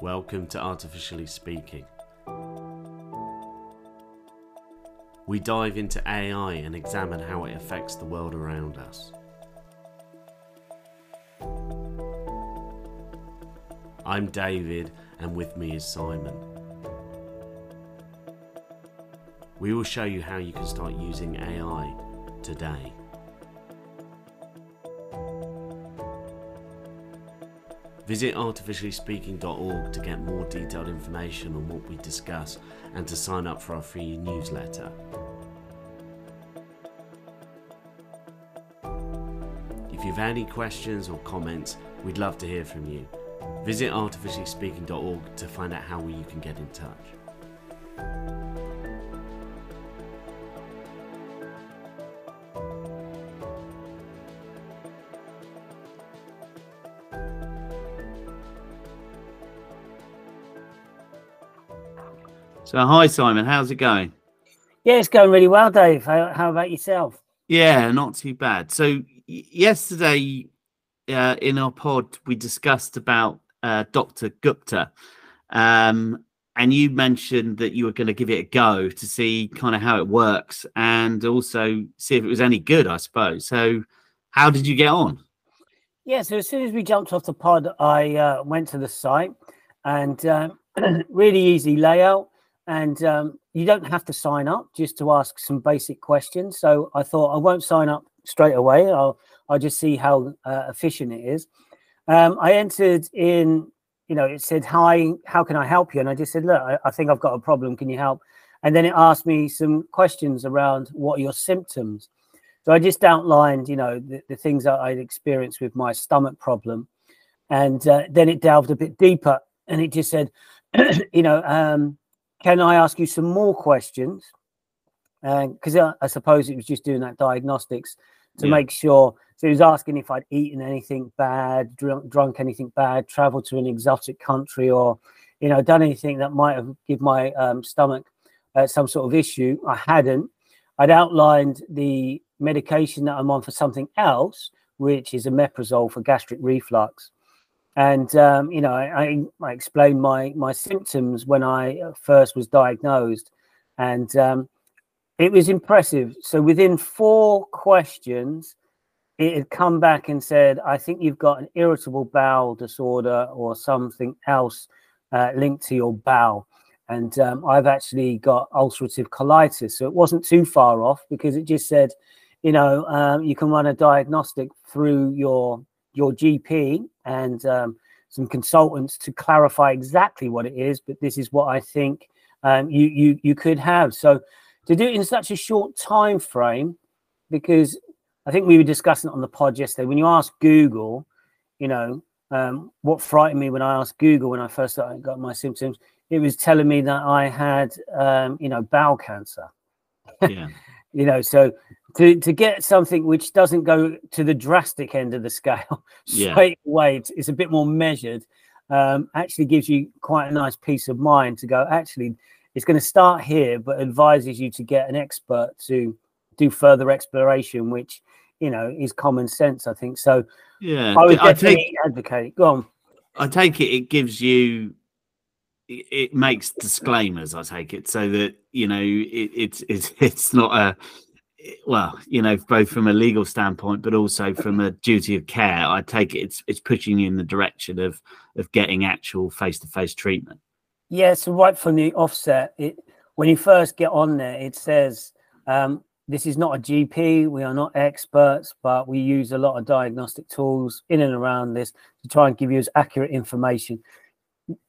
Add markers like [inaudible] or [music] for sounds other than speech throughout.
Welcome to Artificially Speaking. We dive into AI and examine how it affects the world around us. I'm David, and with me is Simon. We will show you how you can start using AI today. Visit artificiallyspeaking.org to get more detailed information on what we discuss and to sign up for our free newsletter. If you've any questions or comments, we'd love to hear from you. Visit artificiallyspeaking.org to find out how you can get in touch. So, hi Simon, how's it going? Yeah, it's going really well, Dave. How, how about yourself? Yeah, not too bad. So, yesterday uh, in our pod, we discussed about uh, Dr. Gupta, um, and you mentioned that you were going to give it a go to see kind of how it works and also see if it was any good, I suppose. So, how did you get on? Yeah, so as soon as we jumped off the pod, I uh, went to the site and uh, [clears throat] really easy layout. And um, you don't have to sign up just to ask some basic questions. So I thought I won't sign up straight away. I'll I'll just see how uh, efficient it is. Um, I entered in, you know, it said, "Hi, how can I help you?" And I just said, "Look, I, I think I've got a problem. Can you help?" And then it asked me some questions around what are your symptoms. So I just outlined, you know, the, the things that I'd experienced with my stomach problem, and uh, then it delved a bit deeper, and it just said, [clears throat] you know, um, can I ask you some more questions? Because I, I suppose it was just doing that diagnostics to Yeah. make sure. So he was asking if I'd eaten anything bad, drunk, drunk anything bad, traveled to an exotic country, or you know, done anything that might have give my um, stomach uh, some sort of issue. I hadn't. I'd outlined the medication that I'm on for something else, which is a omeprazole for gastric reflux. And um, you know, I, I, explained my my symptoms when I uh, first was diagnosed, and um, it was impressive. So within four questions, it had come back and said, "I think you've got an irritable bowel disorder or something else uh, linked to your bowel." And um, I've actually got ulcerative colitis, so it wasn't too far off because it just said, you know, um, you can run a diagnostic through your your GP and um, some consultants to clarify exactly what it is. But this is what I think um, you you you could have. So to do it in such a short time frame, because I think we were discussing it on the pod yesterday. When you ask Google, you know, um, what frightened me when I asked Google when I first got my symptoms, it was telling me that I had, um, you know, bowel cancer Yeah, [laughs] you know so to to get something which doesn't go to the drastic end of the scale [laughs] Yeah. straight away it's, it's a bit more measured um actually gives you quite a nice peace of mind to go actually it's going to start here but advises you to get an expert to do further exploration which you know is common sense i think so yeah. i would I definitely take advocate go on I take it it gives you it it makes disclaimers i take it so that you know it, it's it's [laughs] it's not a well you know both from a legal standpoint but also from a duty of care i take it it's it's pushing you in the direction of of getting actual face-to-face treatment Yeah, so right from the offset, it when you first get on there, it says um, this is not a GP. We are not experts, but we use a lot of diagnostic tools in and around this to try and give you as accurate information.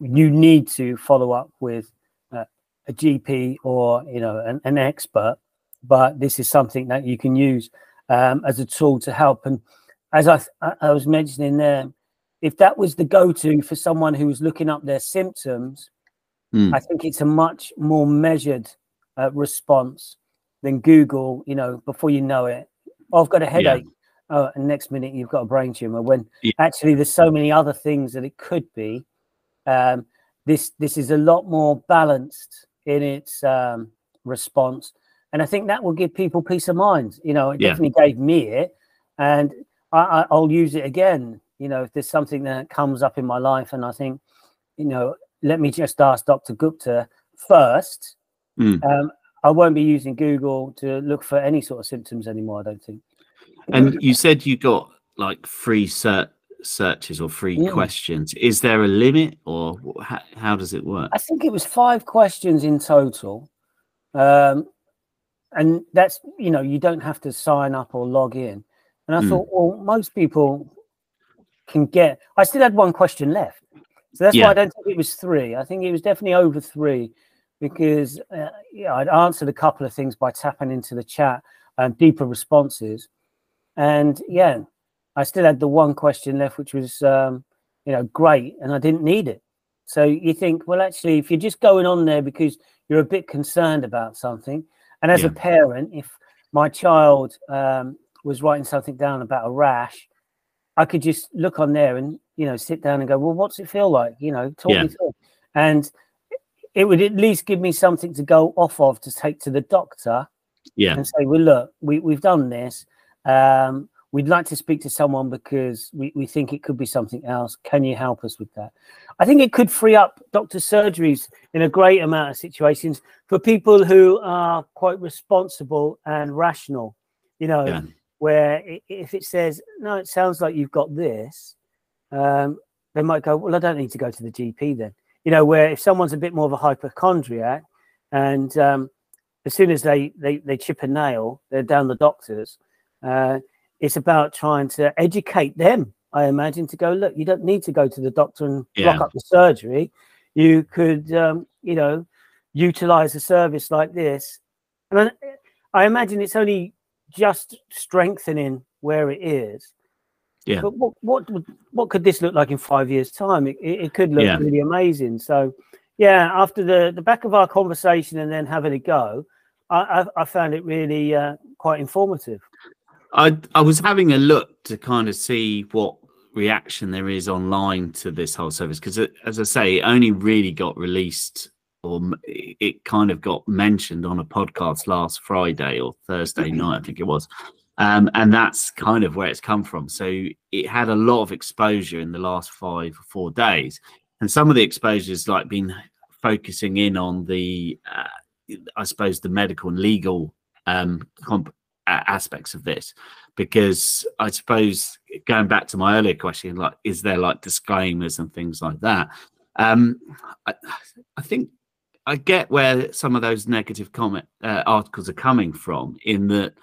You need to follow up with uh, a GP or you know an, an expert, but this is something that you can use um, as a tool to help. And as I, I I was mentioning there, if that was the go-to for someone who was looking up their symptoms Hmm. I think it's a much more measured uh, response than Google. You know, before you know it, oh, I've got a headache. Oh, and next minute you've got a brain tumor. When Yeah. actually there's so many other things that it could be. Um, this this is a lot more balanced in its um, response, and I think that will give people peace of mind. You know, it Yeah. definitely gave me it, and I, I, I'll use it again. You know, if there's something that comes up in my life, and I think you know, let me just ask Dr. Gupta first. Mm. Um, I won't be using Google to look for any sort of symptoms anymore. I don't think. And you said you got like free ser- searches or free Mm. questions. Is there a limit, or how, how does it work? I think it was five questions in total. Um, and that's, you know, you don't have to sign up or log in. And I Mm. thought, well, most people can get, I still had one question left. So that's why I don't think it was three. I think it was definitely over three because uh, yeah, I'd answered a couple of things by tapping into the chat and deeper responses. And yeah, I still had the one question left, which was, um, you know, great. And I didn't need it. So you think, well, actually, if you're just going on there because you're a bit concerned about something, and as Yeah. a parent, if my child um, was writing something down about a rash, I could just look on there and you know sit down and go, well, what's it feel like? You know, talk Yeah. me through. And it would at least give me something to go off of to take to the doctor Yeah, and say, well, look, we, we've done this. Um, we'd like to speak to someone because we, we think it could be something else. Can you help us with that? I think it could free up doctor surgeries in a great amount of situations for people who are quite responsible and rational, you know, Yeah. where if it says, no, it sounds like you've got this, um, they might go, well, I don't need to go to the GP then. You know, where if someone's a bit more of a hypochondriac and um, as soon as they, they they chip a nail, they're down the doctors. Uh, it's about trying to educate them. I imagine to go look. You don't need to go to the doctor and block Yeah. up the surgery. You could, um, you know, utilize a service like this. And I, I imagine it's only just strengthening where it is. Yeah. But what what what could this look like in five years' time? It, it, it could look Yeah. really amazing. So, yeah, after the the back of our conversation and then having a go, I I, I found it really uh, quite informative. I I was having a look to kind of see what reaction there is online to this whole service because, as I say, it only really got released or it kind of got mentioned on a podcast last Friday or Thursday night, I think it was. Um, and that's kind of where it's come from. So it had a lot of exposure in the last five or four days, and some of the exposures like been focusing in on the, uh, I suppose, the medical and legal um, comp- aspects of this because I suppose going back to my earlier question, like, is there like disclaimers and things like that? Um, I, I think I get where some of those negative comment uh, articles are coming from. In that,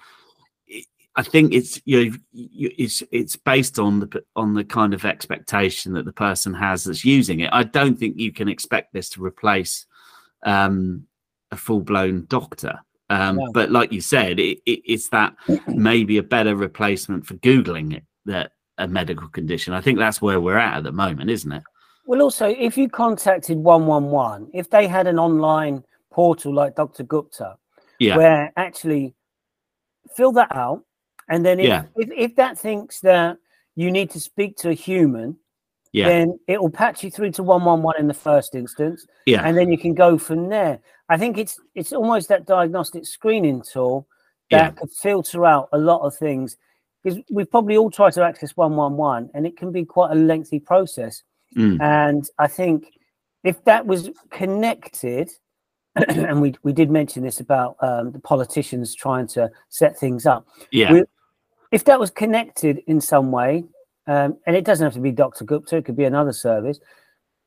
I think it's you know you, it's it's based on the on the kind of expectation that the person has that's using it. I don't think you can expect this to replace um, a full blown doctor. Um, No. But like you said, it, it, it's that [clears throat] maybe a better replacement for googling it that a medical condition. I think that's where we're at at the moment, isn't it? Well, also, if you contacted one one one, if they had an online portal like Dr. Gupta, Yeah. where actually fill that out, and then if, Yeah. if if that thinks that you need to speak to a human, Yeah. then it will patch you through to 111 in the first instance Yeah. and then you can go from there i think it's it's almost that diagnostic screening tool that Yeah. could filter out a lot of things because we've probably all tried to access 111 and it can be quite a lengthy process Mm. and i think if that was connected [clears throat] and we, we did mention this about um, the politicians trying to set things up Yeah. we- if that was connected in some way, um, and it doesn't have to be Dr. Gupta, it could be another service,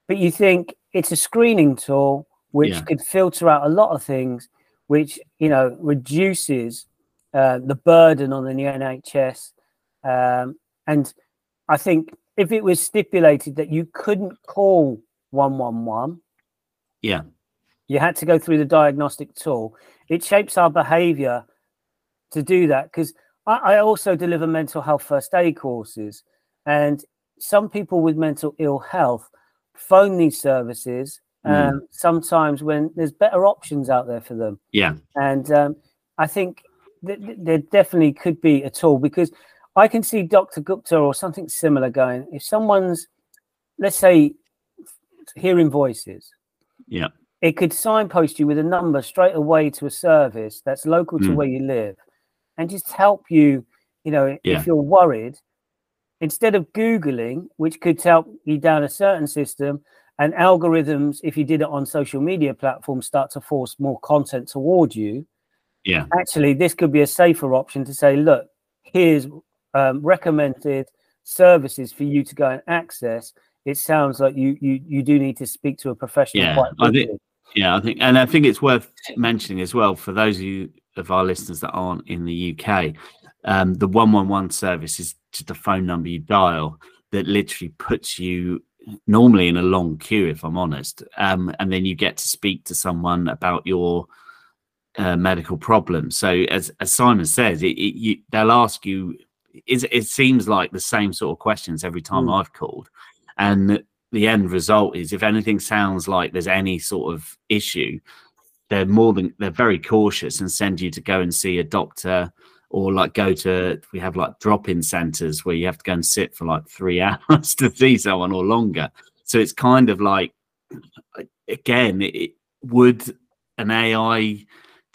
but you think it's a screening tool which Yeah. could filter out a lot of things, which you know reduces uh, the burden on the NHS. Um, and I think if it was stipulated that you couldn't call 111, Yeah. you had to go through the diagnostic tool. It shapes our behavior to do that because I, I also deliver mental health first aid courses, and some people with mental ill health phone these services Mm. um, sometimes when there's better options out there for them. Yeah. And um, I think th- th- there definitely could be a tool because I can see Dr. Gupta or something similar going. If someone's, let's say, hearing voices, Yeah. it could signpost you with a number straight away to a service that's local to Mm. where you live and just help you you know Yeah. if you're worried instead of googling which could help you down a certain system and algorithms, if you did it on social media platforms, start to force more content toward you. Yeah. Actually, this could be a safer option to say, look, here's um, recommended services for you to go and access. It sounds like you you you do need to speak to a professional. Yeah, quite I think- Yeah, I think, and I think it's worth mentioning as well for those of you of our listeners that aren't in the UK. Um, the one one one service is just a phone number you dial that literally puts you normally in a long queue, if I'm honest, um, and then you get to speak to someone about your uh, medical problem. So, as as Simon says, it, it you, they'll ask you. Is it seems like the same sort of questions every time Mm. I've called, and the end result is if anything sounds like there's any sort of issue, they're more than they're very cautious and send you to go and see a doctor or like go to we have like drop-in centers where you have to go and sit for like three [laughs] hours to see someone or longer. So it's kind of like again, it, would an AI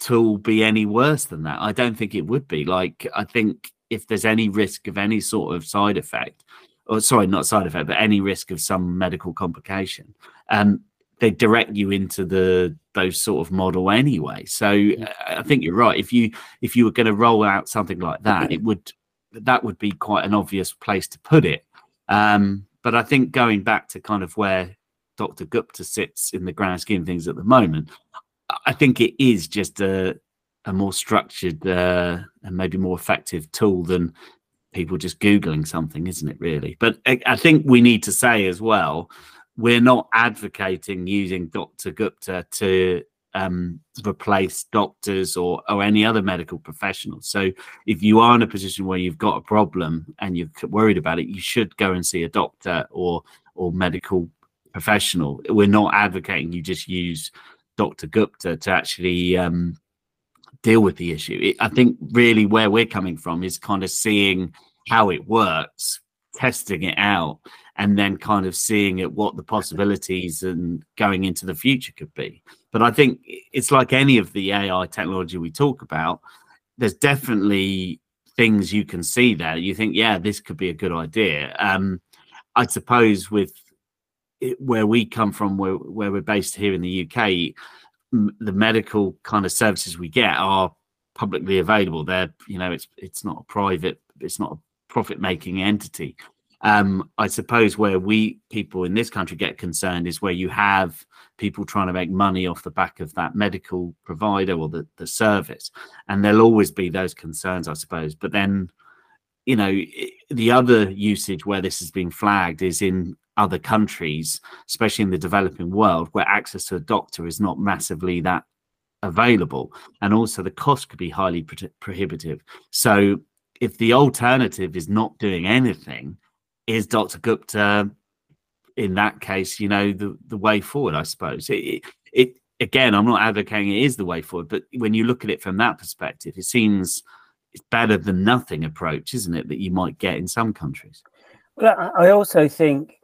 tool be any worse than that? I don't think it would be. Like I think if there's any risk of any sort of side effect, or sorry, not side effect, but any risk of some medical complication, um, they direct you into the those sort of model anyway. So uh, I think you're right. If you if you were going to roll out something like that, it would that would be quite an obvious place to put it. Um, but I think going back to kind of where Dr. Gupta sits in the grand scheme of things at the moment, I think it is just a a more structured uh, and maybe more effective tool than people just googling something, isn't it? Really, but I, I think we need to say as well, we're not advocating using Dr. Gupta to um, replace doctors or or any other medical professionals. So if you are in a position where you've got a problem and you're worried about it, you should go and see a doctor or or medical professional. We're not advocating you just use Dr. Gupta to actually um, deal with the issue. It, I think really where we're coming from is kind of seeing how it works, testing it out, and then kind of seeing at what the possibilities and going into the future could be. But I think it's like any of the AI technology we talk about. There's definitely things you can see there. You think, yeah, this could be a good idea. Um, I suppose with it, where we come from, where where we're based here in the UK, m- the medical kind of services we get are publicly available. They're you know it's it's not a private, it's not a profit making entity. Um, I suppose where we people in this country get concerned is where you have people trying to make money off the back of that medical provider or the, the service, and there'll always be those concerns, I suppose. But then, you know, the other usage where this has been flagged is in other countries, especially in the developing world, where access to a doctor is not massively that available, and also the cost could be highly pro- prohibitive. So, if the alternative is not doing anything, is Dr. Gupta in that case, you know, the the way forward? I suppose it, it, again. I'm not advocating it is the way forward, but when you look at it from that perspective, it seems it's better than nothing approach, isn't it? That you might get in some countries. Well, I I also think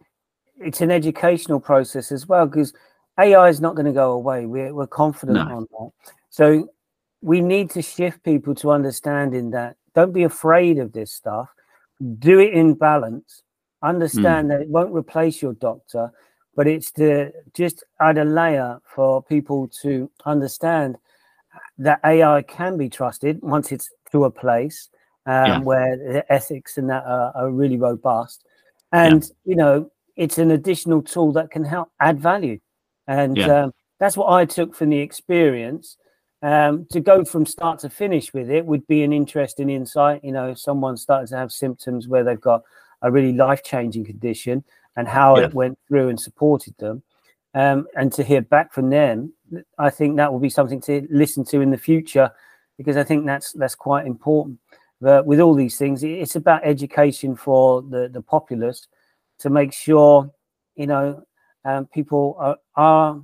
it's an educational process as well because AI is not going to go away. We're, we're confident No. on that. So we need to shift people to understanding that don't be afraid of this stuff. Do it in balance. Understand that it won't replace your doctor, but it's to just add a layer for people to understand that AI can be trusted once it's to a place um, Yeah. where the ethics and that are, are really robust. And, you know, it's an additional tool that can help add value. And Yeah. um, that's what I took from the experience. Um, to go from start to finish with it would be an interesting insight. You know, if someone started to have symptoms where they've got a really life changing condition and how Yeah. it went through and supported them. Um, and to hear back from them, I think that will be something to listen to in the future because I think that's that's quite important. But with all these things, it's about education for the the populace to make sure you know um, people are, are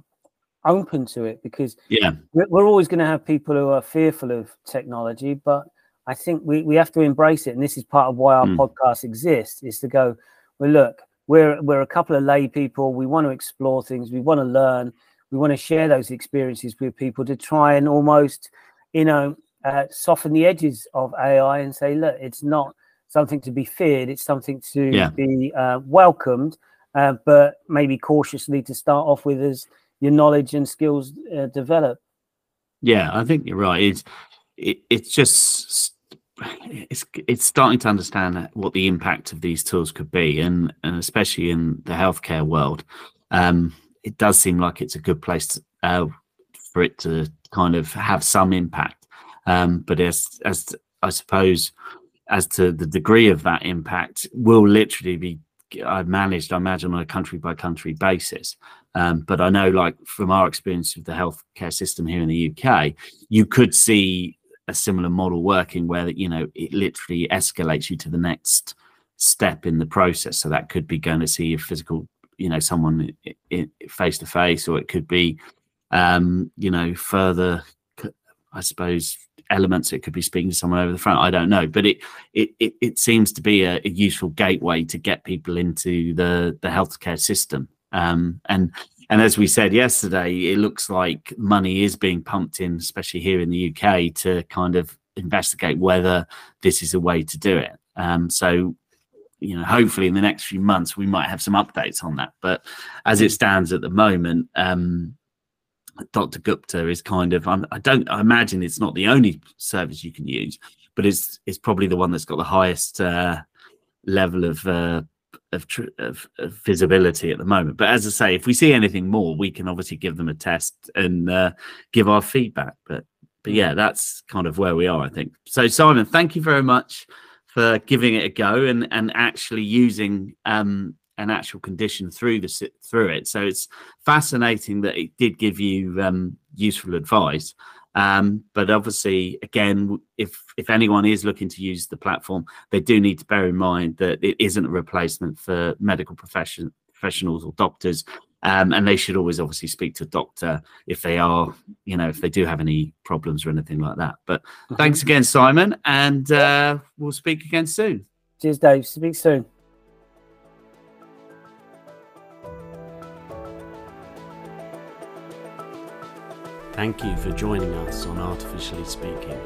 open to it because Yeah, we're, always going to have people who are fearful of technology, but I think we, we have to embrace it. And this is part of why our Mm. podcast exists is to go, well, look, we're, we're a couple of lay people. We want to explore things. We want to learn. We want to share those experiences with people to try and almost, you know, uh, soften the edges of AI and say, look, it's not something to be feared. It's something to Yeah. be uh, welcomed uh, but maybe cautiously to start off with as your knowledge and skills uh, develop. Yeah, I think you're right. It's it, it's just it's it's starting to understand what the impact of these tools could be, and and especially in the healthcare world, um, it does seem like it's a good place to, uh, for it to kind of have some impact. Um, but as as I suppose as to the degree of that impact will literally be I've managed, I imagine, on a country by country basis. Um, but I know, like from our experience with the healthcare system here in the UK, you could see a similar model working where you know it literally escalates you to the next step in the process. So that could be going to see a physical, you know, someone face to face, or it could be, um, you know, further, I suppose, elements. It could be speaking to someone over the front. I don't know, but it it it, it seems to be a, a useful gateway to get people into the the healthcare system. Um, and and as we said yesterday, it looks like money is being pumped in, especially here in the UK, to kind of investigate whether this is a way to do it. Um, so, you know, hopefully in the next few months we might have some updates on that. But as it stands at the moment, um, Dr. Gupta is kind of I don't I imagine it's not the only service you can use, but it's it's probably the one that's got the highest uh, level of uh, of, of, of, visibility at the moment. But as I say, if we see anything more, we can obviously give them a test and uh, give our feedback. But but yeah, that's kind of where we are, I think. So Simon, thank you very much for giving it a go and and actually using um, an actual condition through the through it. So it's fascinating that it did give you um, useful advice. Um, but obviously, again, if if anyone is looking to use the platform, they do need to bear in mind that it isn't a replacement for medical profession professionals or doctors, um, and they should always obviously speak to a doctor if they are, you know, if they do have any problems or anything like that. But mm-hmm. thanks again, Simon, and uh, we'll speak again soon. Cheers, Dave. Speak soon. Thank you for joining us on Artificially Speaking.